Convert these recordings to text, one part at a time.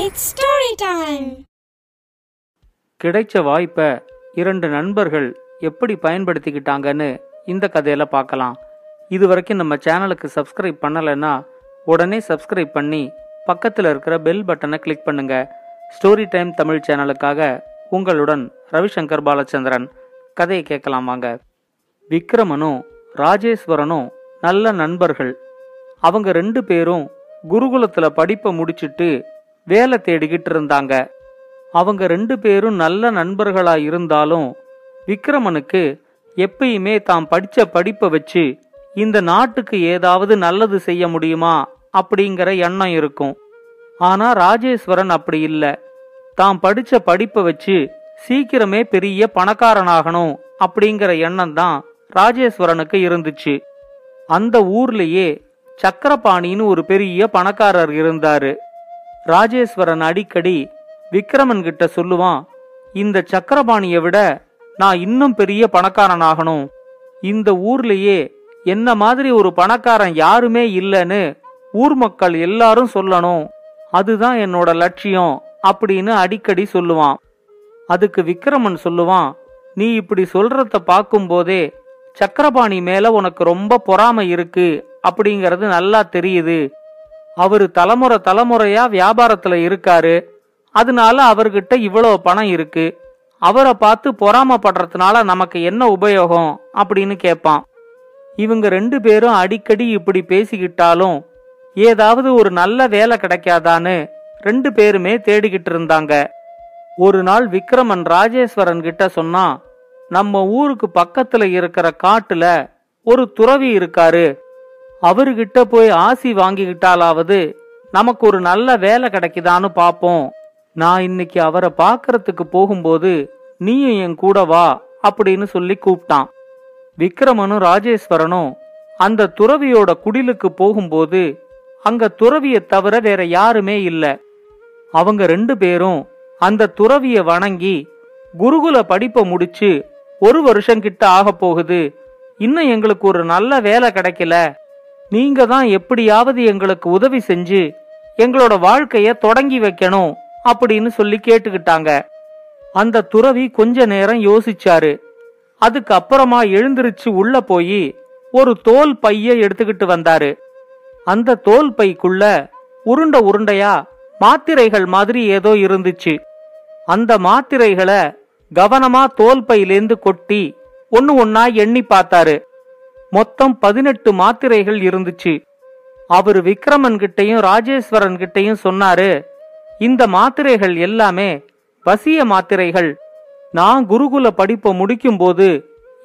It's story time கிடைச்ச வாய்ப்பை இரண்டு நண்பர்கள் எப்படி பயன்படுத்திக்கிட்டாங்கன்னு இந்த கதையில பார்க்கலாம். இது வரைக்கும் நம்ம சேனலுக்கு சப்ஸ்கிரைப் பண்ணலைன்னா உடனே சப்ஸ்கிரைப் பண்ணி பக்கத்தில் இருக்கிற பெல் பட்டனை கிளிக் பண்ணுங்க. ஸ்டோரி டைம் தமிழ் சேனலுக்காக உங்களுடன் ரவிசங்கர் பாலச்சந்திரன். கதையை கேட்கலாம் வாங்க. விக்ரமனும் ராஜேஸ்வரனும் நல்ல நண்பர்கள். அவங்க ரெண்டு பேரும் குருகுலத்தில் படிப்பை முடிச்சிட்டு வேலை தேடிக்கிட்டு இருந்தாங்க. அவங்க ரெண்டு பேரும் நல்ல நண்பர்களா இருந்தாலும் விக்ரமனுக்கு எப்பயுமே தாம் படிச்ச படிப்பை வச்சு இந்த நாட்டுக்கு ஏதாவது நல்லது செய்ய முடியுமா? அப்படிங்கிற எண்ணம் இருக்கும். ஆனா ராஜேஸ்வரன் அப்படி இல்ல. தாம் படிச்ச படிப்பை வச்சு சீக்கிரமே பெரிய பணக்காரனாகணும் அப்படிங்கிற எண்ணம் தான் ராஜேஸ்வரனுக்கு இருந்துச்சு. அந்த ஊர்லயே சக்கரபாணின்னு ஒரு பெரிய பணக்காரர் இருந்தாரு. ராஜேஸ்வரன் அடிக்கடி விக்ரமன் கிட்ட சொல்லுவான் இந்த சக்கரபாணியை விட நான் இன்னும் பெரிய பணக்காரனாகணும். இந்த ஊர்லயே என்ன மாதிரி ஒரு பணக்காரன் யாருமே இல்லைன்னு ஊர் மக்கள் எல்லாரும் சொல்லணும். அதுதான் என்னோட லட்சியம் அப்படின்னு அடிக்கடி சொல்லுவான். அதுக்கு விக்ரமன் சொல்லுவான் நீ இப்படி சொல்றத பார்க்கும்போதே சக்கரபாணி மேல உனக்கு ரொம்ப பொறாமை இருக்கு அப்படிங்கறது நல்லா தெரியுது. அவரு தலைமுறை தலைமுறையா வியாபாரத்துல இருக்காரு. அதனால அவர்கிட்ட இவ்வளவு பணம் இருக்கு. அவரை பார்த்து பொறாமப்படுறதுனால நமக்கு என்ன உபயோகம் அப்படின்னு கேட்பான். இவங்க ரெண்டு பேரும் அடிக்கடி இப்படி பேசிக்கிட்டாலும் ஏதாவது ஒரு நல்ல வேலை கிடைக்காதான்னு ரெண்டு பேருமே தேடிக்கிட்டு இருந்தாங்க. ஒரு நாள் விக்ரமன் ராஜேஸ்வரன் கிட்ட சொன்னா நம்ம ஊருக்கு பக்கத்துல இருக்கிற காட்டுல ஒரு துறவி இருக்காரு. அவர்கிட்ட போய் ஆசி வாங்கிக்கிட்டாலாவது நமக்கு ஒரு நல்ல வேலை கிடைக்குதான்னு பாப்போம். நான் இன்னைக்கு அவரை பார்க்கறதுக்கு போகும்போது நீயும் என் கூட வா அப்படின்னு சொல்லி கூப்பிட்டான். விக்ரமனும் ராஜேஸ்வரனும் அந்த துறவியோட குடிலுக்கு போகும்போது அங்க துறவியை தவிர வேற யாருமே இல்ல. அவங்க ரெண்டு பேரும் அந்த துறவிய வணங்கி குருகுல படிப்பை முடிச்சு ஒரு வருஷம் கிட்ட ஆக போகுது. இன்னும் எங்களுக்கு ஒரு நல்ல வேலை கிடைக்கல. நீங்க தான் எப்படியாவது எங்களுக்கு உதவி செஞ்சு எங்களோட வாழ்க்கைய தொடங்கி வைக்கணும் அப்படின்னு சொல்லி கேட்டுக்கிட்டாங்க. அந்த துறவி கொஞ்ச நேரம் யோசிச்சாரு. அதுக்கு அப்புறமா எழுந்திருச்சு உள்ள போய் ஒரு தோல் பைய எடுத்துக்கிட்டு வந்தாரு. அந்த தோல் பைக்குள்ள உருண்டை உருண்டையா மாத்திரைகள் மாதிரி ஏதோ இருந்துச்சு. அந்த மாத்திரைகளை கவனமா தோல் பையிலேந்து கொட்டி ஒன்னு ஒன்னா எண்ணி பார்த்தாரு. மொத்தம் பதினெட்டு மாத்திரைகள் இருந்துச்சு. அவரு விக்ரமன் கிட்டையும் ராஜேஸ்வரன் கிட்டையும் சொன்னாரு இந்த மாத்திரைகள் எல்லாமே வசிய மாத்திரைகள். நான் குருகுல படிப்பை முடிக்கும் போது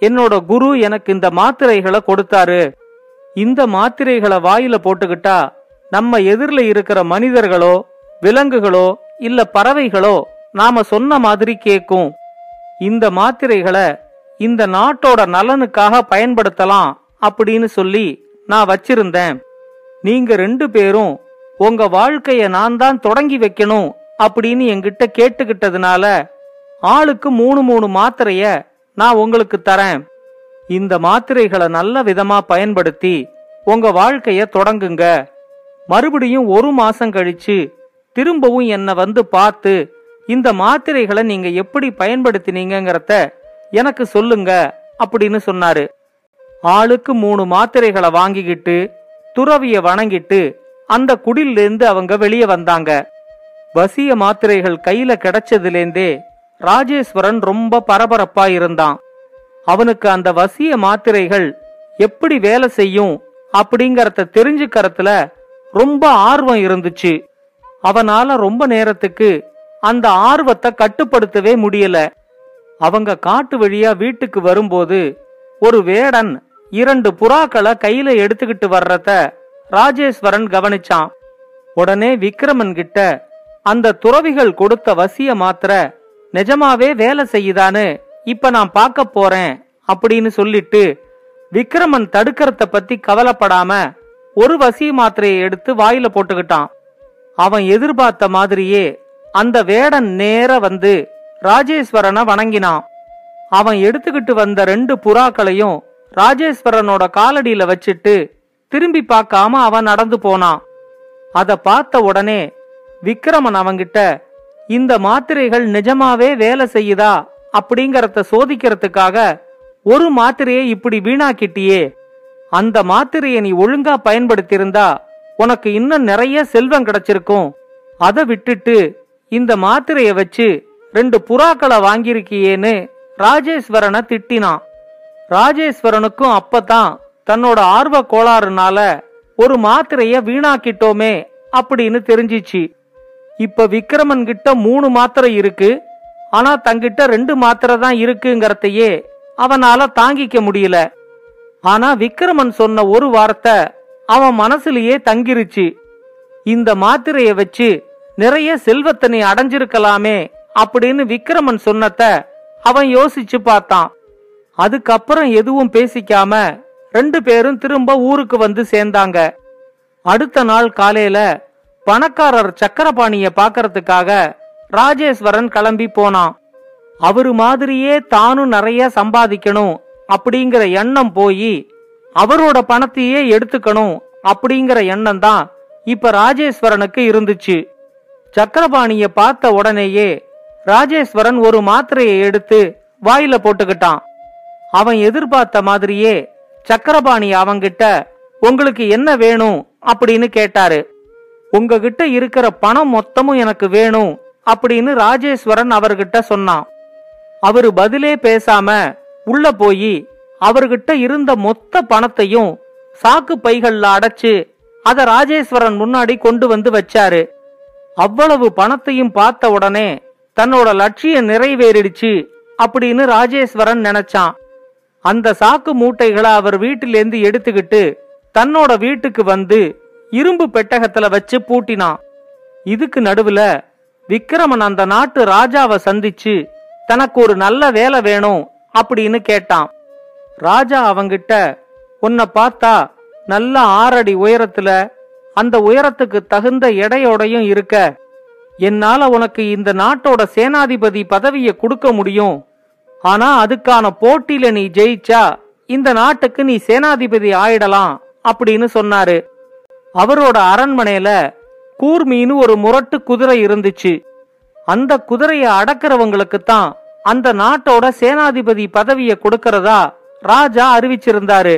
என்னோட குரு எனக்கு இந்த மாத்திரைகளை கொடுத்தாரு. இந்த மாத்திரைகளை வாயில போட்டுக்கிட்டா நம்ம எதிரில இருக்கிற மனிதர்களோ விலங்குகளோ இல்ல பறவைகளோ நாம சொன்ன மாதிரி கேக்கும். இந்த மாத்திரைகளை இந்த நாட்டோட நலனுக்காக பயன்படுத்தலாம். அப்படின்னு சொல்லி நான் வச்சிருந்தேன். நீங்க ரெண்டு பேரும் உங்க வாழ்க்கைய நான் தான் தொடங்கி வைக்கணும் அப்படின்னு என்கிட்ட கேட்டுக்கிட்டதுனால ஆளுக்கு மூணு மூணு மாத்திரைய நான் உங்களுக்கு தரேன். இந்த மாத்திரைகளை நல்ல விதமா பயன்படுத்தி உங்க வாழ்க்கைய தொடங்குங்க. மறுபடியும் ஒரு மாசம் கழிச்சு திரும்பவும் என்ன வந்து பார்த்து இந்த மாத்திரைகளை நீங்க எப்படி பயன்படுத்தினீங்கிறத எனக்கு சொல்லுங்க அப்படின்னு சொன்னாரு. ஆளுக்கு மூணு மாத்திரைகளை வாங்கிக்கிட்டு துறவிய வணங்கிட்டு அந்த குடிலிருந்து அவங்க வெளியே வந்தாங்க. வசிய மாத்திரைகள் கையில கிடைச்சதுலேருந்தே ராஜேஸ்வரன் ரொம்ப பரபரப்பா இருந்தான். அவனுக்கு அந்த வசிய மாத்திரைகள் எப்படி வேலை செய்யும் அப்படிங்கறத தெரிஞ்சுக்கிறதுல ரொம்ப ஆர்வம் இருந்துச்சு. அவனால ரொம்ப நேரத்துக்கு அந்த ஆர்வத்தை கட்டுப்படுத்தவே முடியல. அவங்க காட்டு வழியா வீட்டுக்கு வரும்போது ஒரு வேடன் இரண்டு புறாக்களை கையில எடுத்துக்கிட்டு வர்றத ராஜேஸ்வரன் கவனிச்சான். உடனே விக்ரமன் கிட்ட அந்த துறவிகள் கொடுத்த வசிய மாத்திர நிஜமாவே வேலை செய்யுதான்னு இப்ப நான் பார்க்க போறேன் அப்படின்னு சொல்லிட்டு விக்ரமன் தடுக்கறத பத்தி கவலைப்படாம ஒரு வசிய மாத்திரையை எடுத்து வாயில போட்டுக்கிட்டான். அவன் எதிர்பார்த்த மாதிரியே அந்த வேடன் நேர வந்து ராஜேஸ்வரனை வணங்கினான். அவன் எடுத்துக்கிட்டு வந்த ரெண்டு புறாக்களையும் ராஜேஸ்வரனோட காலடியில வச்சிட்டு திரும்பி பார்க்காம அவன் நடந்து போனான். அத பார்த்த உடனே விக்ரமன் அவங்கிட்ட இந்த மாத்திரைகள் நிஜமாவே வேலை செய்யுதா? அப்படிங்கறத சோதிக்கிறதுக்காக ஒரு மாத்திரையை இப்படி வீணாக்கிட்டியே. அந்த மாத்திரையை நீ ஒழுங்கா பயன்படுத்தியிருந்தா உனக்கு இன்னும் நிறைய செல்வம் கிடைச்சிருக்கும். அதை விட்டுட்டு இந்த மாத்திரைய வச்சு ரெண்டு புறாக்களை வாங்கியிருக்கியேன்னு ராஜேஸ்வரனை திட்டினான். ராஜேஸ்வரனுக்கும் அப்பதான் தன்னோட ஆர்வ கோளாறுனால ஒரு மாத்திரைய வீணாக்கிட்டோமே அப்படின்னு தெரிஞ்சிச்சு. இப்ப விக்ரமன் கிட்ட மூணு மாத்திரை இருக்கு. ஆனா தங்கிட்ட ரெண்டு மாத்திரை தான் இருக்குங்கிறதையே அவனால தாங்கிக்க முடியல. ஆனா விக்ரமன் சொன்ன ஒரு வார்த்தை அவன் மனசுலயே தங்கிருச்சு. இந்த மாத்திரைய வச்சு நிறைய செல்வத்தை நீ அடைஞ்சிருக்கலாமே அப்படின்னு விக்ரமன் சொன்னத அவன் யோசிச்சு பார்த்தான். அதுக்கப்புறம் எதுவும் பேசிக்காம ரெண்டு பேரும் திரும்ப ஊருக்கு வந்து சேர்ந்தாங்க. அடுத்த நாள் காலையில பணக்காரர் சக்கரபாணிய பாக்கறதுக்காக ராஜேஸ்வரன் கிளம்பி போனான். அவரு மாதிரியே தானும் நிறைய சம்பாதிக்கணும் அப்படிங்கிற எண்ணம் போய் அவரோட பணத்தையே எடுத்துக்கணும் அப்படிங்கிற எண்ணம் தான் இப்ப ராஜேஸ்வரனுக்கு இருந்துச்சு. சக்கரபாணிய பார்த்த உடனேயே ராஜேஸ்வரன் ஒரு மாத்திரையை எடுத்து வாயில போட்டுக்கிட்டான். அவன் எதிர்பார்த்த மாதிரியே சக்கரபாணி அவங்கிட்ட உங்களுக்கு என்ன வேணும்? அப்படின்னு கேட்டாரு. உங்ககிட்ட இருக்கிற பணம் மொத்தமும் எனக்கு வேணும் அப்படின்னு ராஜேஸ்வரன் அவர்கிட்ட சொன்னான். அவரு பதிலே பேசாம உள்ள போய் அவர்கிட்ட இருந்த மொத்த பணத்தையும் சாக்கு பைகள்ல அடைச்சு அத ராஜேஸ்வரன் முன்னாடி கொண்டு வந்து வச்சாரு. அவ்வளவு பணத்தையும் பார்த்த உடனே தன்னோட லட்சியம் நிறைவேறிடுச்சு அப்படின்னு ராஜேஸ்வரன் நினைச்சான். அந்த சாக்கு மூட்டைகளை அவர் வீட்டிலேருந்து எடுத்துக்கிட்டு தன்னோட வீட்டுக்கு வந்து இரும்பு பெட்டகத்துல வச்சு பூட்டினான். இதுக்கு நடுவுல விக்ரமன் அந்த நாட்டு ராஜாவை சந்திச்சு தனக்கு ஒரு நல்ல வேலை வேணும் அப்படின்னு கேட்டான். ராஜா அவங்கிட்ட உன்னை பார்த்தா நல்ல ஆறடி உயரத்துல அந்த உயரத்துக்கு தகுந்த எடையோடையும் இருக்க. என்னால உனக்கு இந்த நாட்டோட சேனாதிபதி பதவியை கொடுக்க முடியும். ஆனா அதுக்கான போட்டியில நீ ஜெயிச்சா இந்த நாட்டுக்கு நீ சேனாதிபதி ஆயிடலாம் அப்படின்னு சொன்னாரு. அவரோட அரண்மனையில கூர்மீனு ஒரு முரட்டு குதிரை இருந்துச்சு. அந்த குதிரைய அடக்கிறவங்களுக்கு தான் அந்த நாட்டோட சேனாதிபதி பதவியை கொடுக்கறதா ராஜா அறிவிச்சிருந்தாரு.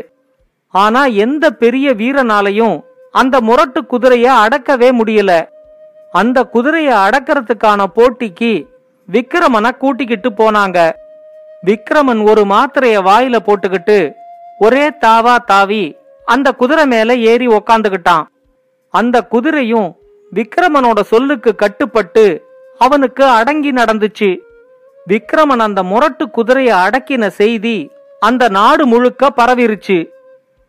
ஆனா எந்த பெரிய வீரனாலையும் அந்த முரட்டு குதிரைய அடக்கவே முடியல. அந்த குதிரைய அடக்கிறதுக்கான போட்டிக்கு விக்ரமனை கூட்டிக்கிட்டு போனாங்க. விக்ரமன் ஒரு மாத்திரைய வாயில போட்டுக்கிட்டு ஒரே தாவா தாவி அந்த குதிரை மேல ஏறி உக்காந்துகிட்டான் அந்த குதிரையும் விக்ரமனோட சொல்லுக்கு கட்டுப்பட்டு அவனுக்கு அடங்கி நடந்துச்சு. விக்ரமன் அந்த முரட்டு குதிரைய அடக்கின செய்தி அந்த நாடு முழுக்க பரவிருச்சு.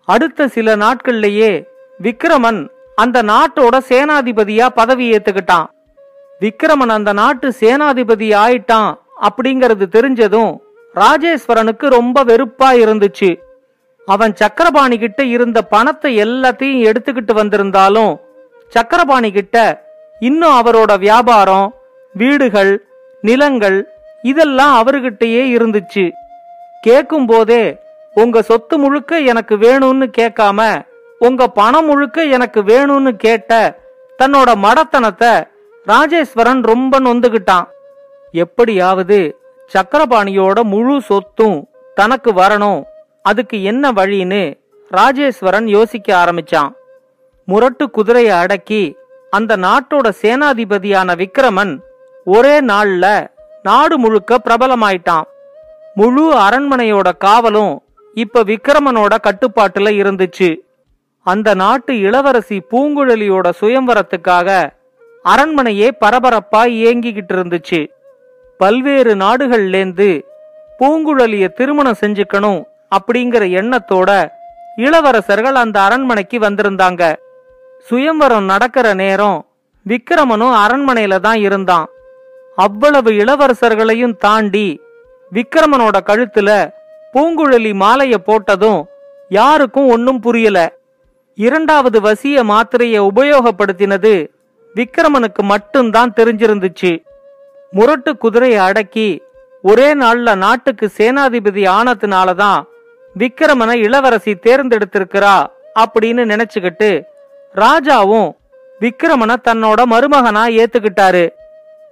அடுத்த சில நாட்கள்லயே விக்ரமன் அந்த நாட்டோட சேனாதிபதியா பதவி ஏத்துக்கிட்டான். விக்ரமன் அந்த நாட்டு சேனாதிபதி ஆயிட்டான் அப்படிங்கறது தெரிஞ்சதும் ராஜேஸ்வரனுக்கு ரொம்ப வெறுப்பா இருந்துச்சு. அவன் சக்கரபாணி கிட்ட இருந்த பணத்தை எல்லாத்தையும் எடுத்துக்கிட்டு வந்திருந்தாலும் சக்கரபாணி கிட்ட இன்னும் அவரோட வியாபாரம் வீடுகள் நிலங்கள் இதெல்லாம் அவர்கிட்டயே இருந்துச்சு. கேக்கும் போதே உங்க சொத்து முழுக்க எனக்கு வேணும்னு கேட்காம உங்க பணம் முழுக்க எனக்கு வேணும்னு கேட்ட தன்னோட மடத்தனத்தை ராஜேஸ்வரன் ரொம்ப நொந்துகிட்டான். எப்படியாவது சக்கரபாணியோட முழு சொத்தும் தனக்கு வரணும். அதுக்கு என்ன வழின்னு ராஜேஸ்வரன் யோசிக்க ஆரம்பிச்சான். முரட்டு குதிரையை அடக்கி அந்த நாட்டோட சேனாதிபதியான விக்ரமன் ஒரே நாள்ல நாடு முழுக்க பிரபலமாயிட்டான். முழு அரண்மனையோட காவலும் இப்ப விக்ரமனோட கட்டுப்பாட்டுல இருந்துச்சு. அந்த நாட்டு இளவரசி பூங்குழலியோட சுயம்வரத்துக்காக அரண்மனையே பரபரப்பா இயங்கிக்கிட்டு இருந்துச்சு. பல்வேறு நாடுகள்லேந்து பூங்குழலிய திருமணம் செஞ்சுக்கணும் அப்படிங்கிற எண்ணத்தோட இளவரசர்கள் அந்த அரண்மனைக்கு வந்திருந்தாங்க. சுயம்வரம் நடக்கிற நேரம் விக்கிரமனும் அரண்மனையில தான் இருந்தான். அவ்வளவு இளவரசர்களையும் தாண்டி விக்கிரமனோட கழுத்துல பூங்குழலி மாலைய போட்டதும் யாருக்கும் ஒன்னும் புரியல. இரண்டாவது வசிய மாத்திரைய உபயோகப்படுத்தினது விக்கிரமனுக்கு மட்டும்தான் தெரிஞ்சிருந்துச்சு. முரட்டு குதிரையை அடக்கி ஒரே நாள்ல நாட்டுக்கு சேனாதிபதி ஆனதுனாலதான் விக்கிரமனை இளவரசி தேர்ந்தெடுத்திருக்கிறா அப்படின்னு நினைச்சுக்கிட்டு ராஜாவும் விக்கிரமனை தன்னோட மருமகனா ஏத்துக்கிட்டாரு.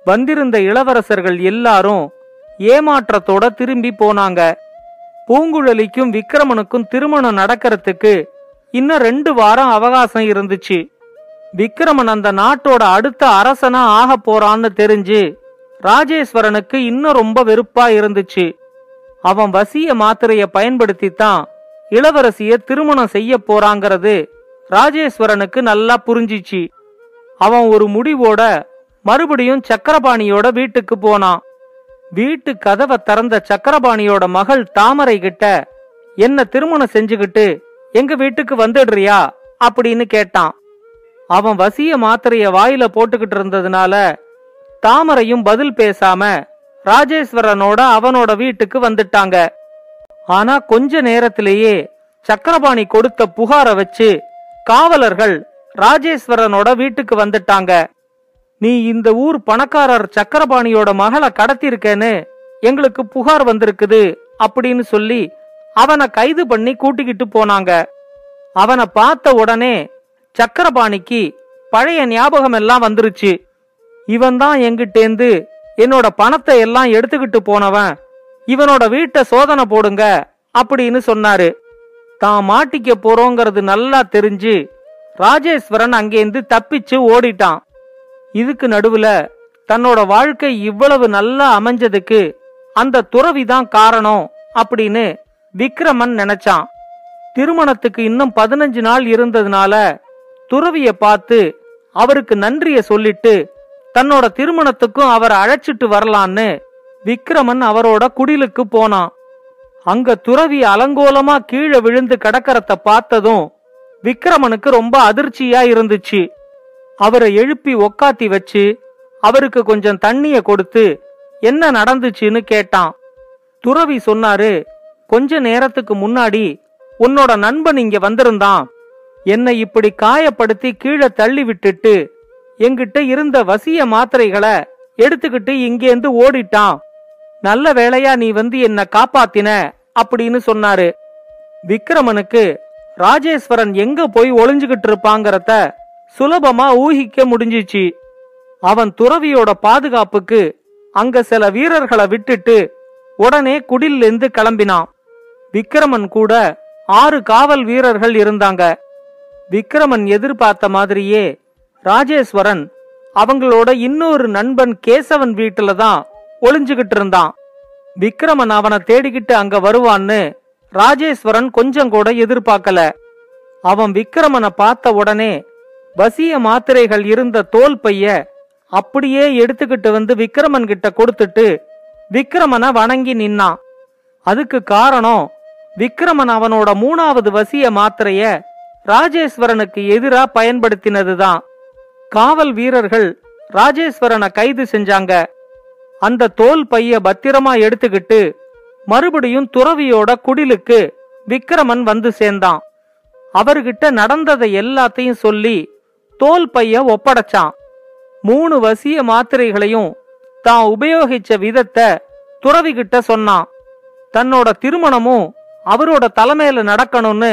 வந்திருந்த இளவரசர்கள் எல்லாரும் ஏமாற்றத்தோட திரும்பி போனாங்க. பூங்குழலிக்கும் விக்கிரமனுக்கும் திருமணம் நடக்கிறதுக்கு இன்னும் ரெண்டு வாரம் அவகாசம் இருந்துச்சு. விக்கிரமன் அந்த நாட்டோட அடுத்த அரசனா ஆக போறான்னு தெரிஞ்சு ராஜேஸ்வரனுக்கு இன்னும் ரொம்ப வெறுப்பா இருந்துச்சு. அவன் வசிய மாத்திரைய பயன்படுத்தி தான் இளவரசிய திருமணம் செய்ய போறாங்கிறது ராஜேஸ்வரனுக்கு நல்லா புரிஞ்சிச்சு. அவன் ஒரு முடிவோட மறுபடியும் சக்கரபாணியோட வீட்டுக்கு போனான். வீட்டு கதவை திறந்த சக்கரபாணியோட மகள் தாமரை கிட்ட என்ன திருமணம் செஞ்சுக்கிட்டு எங்க வீட்டுக்கு வந்துடுறியா? அப்படின்னு கேட்டான். அவன் வசிய மாத்திரைய வாயில போட்டுக்கிட்டு இருந்ததுனால தாமரையும் பதில் பேசாம ராஜேஸ்வரனோட அவனோட வீட்டுக்கு வந்துட்டாங்க. ஆனா கொஞ்ச நேரத்திலேயே சக்கரபாணி கொடுத்த புகார வச்சு காவலர்கள் ராஜேஸ்வரனோட வீட்டுக்கு வந்துட்டாங்க. நீ இந்த ஊர் பணக்காரர் சக்கரபாணியோட மகளை கடத்திருக்கேன்னு எங்களுக்கு புகார் வந்திருக்குது அப்படின்னு சொல்லி அவனை கைது பண்ணி கூட்டிக்கிட்டு போனாங்க. அவனை பார்த்த உடனே சக்கரபாணிக்கு பழைய ஞாபகம் எல்லாம் வந்துருச்சு. இவன் தான் எங்கிட்டேந்து என்னோட பணத்தை எல்லாம் எடுத்துக்கிட்டு போனவன். இவனோட வீட்டை சோதனை போடுங்க அப்படின்னு சொன்னாரு. தான் மாட்டிக்க போறோங்கிறது நல்லா தெரிஞ்சு ராஜேஸ்வரன் அங்கேருந்து தப்பிச்சு ஓடிட்டான். இதுக்கு நடுவுல தன்னோட வாழ்க்கை இவ்வளவு நல்லா அமைஞ்சதுக்கு அந்த துறவிதான் காரணம் அப்படின்னு விக்ரமன் நினைச்சான். திருமணத்துக்கு இன்னும் பதினஞ்சு நாள் இருந்ததுனால துறவிய பார்த்து அவருக்கு நன்றிய சொல்லிட்டு தன்னோட திருமணத்துக்கும் அவரை அழைச்சிட்டு வரலான்னு விக்ரமன் அவரோட குடிலுக்கு போனான். அங்க துறவி அலங்கோலமா கீழே விழுந்து கிடக்கறத பார்த்ததும் விக்ரமனுக்கு ரொம்ப அதிர்ச்சியா இருந்துச்சு. அவரை எழுப்பி உக்காத்தி வச்சு அவருக்கு கொஞ்சம் தண்ணிய கொடுத்து என்ன நடந்துச்சுன்னு கேட்டான். துறவி சொன்னாரு கொஞ்ச நேரத்துக்கு முன்னாடி உன்னோட நண்பன் இங்க வந்திருந்தான். என்னை இப்படி காயப்படுத்தி கீழே தள்ளி விட்டுட்டு எங்கிட்ட இருந்த வசிய மாத்திரைகளை எடுத்துக்கிட்டு இங்கேந்து ஓடிட்டான். நல்ல வேளையா நீ வந்து என்ன காப்பாத்தின அப்படின்னு சொன்னாரு. விக்ரமனுக்கு ராஜேஸ்வரன் எங்க போய் ஒளிஞ்சுகிட்டு இருப்பாங்கறத சுலபமா ஊகிக்க முடிஞ்சிச்சு. அவன் துறவியோட பாதுகாப்புக்கு அங்க சில வீரர்களை விட்டுட்டு உடனே குடிலிருந்து கிளம்பினான். விக்ரமன் கூட ஆறு காவல் வீரர்கள் இருந்தாங்க. விக்ரமன் எதிர்பார்த்த மாதிரியே ராஜேஸ்வரன் அவங்களோட இன்னொரு நண்பன் கேசவன் வீட்டுல தான் ஒளிஞ்சுகிட்டு இருந்தான். விக்ரமன் அவனை தேடிக்கிட்டு அங்க வருவான்னு ராஜேஸ்வரன் கொஞ்சம் கூட எதிர்பார்க்கல. அவன் விக்ரமனை பார்த்த உடனே வசிய மாத்திரைகள் இருந்த தோல் பைய அப்படியே எடுத்துக்கிட்டு வந்து விக்ரமன் கிட்ட கொடுத்துட்டு விக்ரமனை வணங்கி நின்னான். அதுக்கு காரணம் விக்ரமன் அவனோட மூணாவது வசிய மாத்திரைய ராஜேஸ்வரனுக்கு எதிரா பயன்படுத்தினதுதான். காவல் வீரர்கள் ராஜேஸ்வரனை கைது செஞ்சாங்க. அந்த தோல் பைய பத்திரமா எடுத்துக்கிட்டு மறுபடியும் துறவியோட குடிலுக்கு விக்ரமன் வந்து சேர்ந்தான். அவர்கிட்ட நடந்ததை எல்லாத்தையும் சொல்லி தோல் பைய ஒப்படைச்சான். மூணு வசிய மாத்திரைகளையும் தான் உபயோகிச்ச விதத்தை துறவி கிட்ட சொன்னான். தன்னோட திருமணமும் அவரோட தலைமையில நடக்கணும்னு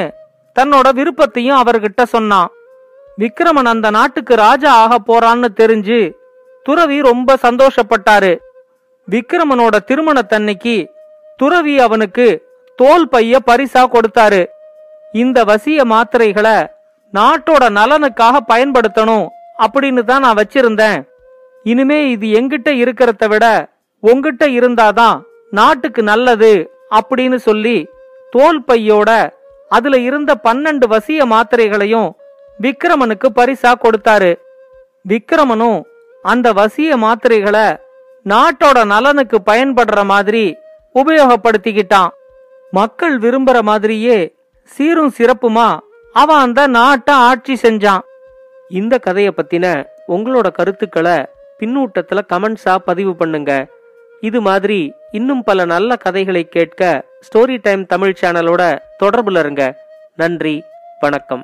தன்னோட விருப்பத்தையும் அவர்கிட்ட சொன்னான். விக்ரமன் அந்த நாட்டுக்கு ராஜா ஆக போறான்னு தெரிஞ்சு துறவி ரொம்ப சந்தோஷப்பட்டாரு. விக்ரமனோட திருமணத்தன்னைக்கு துறவி அவனுக்கு தோல் பைய பரிசா கொடுத்தாரு. இந்த வசிய மாத்திரைகளை நாட்டோட நலனுக்காக பயன்படுத்தணும் அப்படின்னு தான் நான் வச்சிருந்தேன். இனிமே இது எங்கிட்ட இருக்கிறத விட உங்கிட்ட இருந்தாதான் நாட்டுக்கு நல்லது அப்படின்னு சொல்லி தோல் பையோட அதுல இருந்த பன்னெண்டு வசிய மாத்திரைகளையும் விக்ரமனுக்கு பரிசா கொடுத்தாரு. விக்ரமனும் அந்த வசிய மாத்திரைகளை நாட்டோட நலனுக்கு பயன்படுற மாதிரி உபயோகப்படுத்திக்கிட்டான். மக்கள் விரும்புற மாதிரியே சீரும் சிறப்புமா அவன் அந்த நாட்டை ஆட்சி செஞ்சான். இந்த கதையை பத்தின உங்களோட கருத்துக்களை பின்னூட்டத்துல கமெண்ட்ஸா பதிவு பண்ணுங்க. இது மாதிரி இன்னும் பல நல்ல கதைகளை கேட்க ஸ்டோரி டைம் தமிழ் சேனலோட தொடர்புல இருங்க. நன்றி வணக்கம்.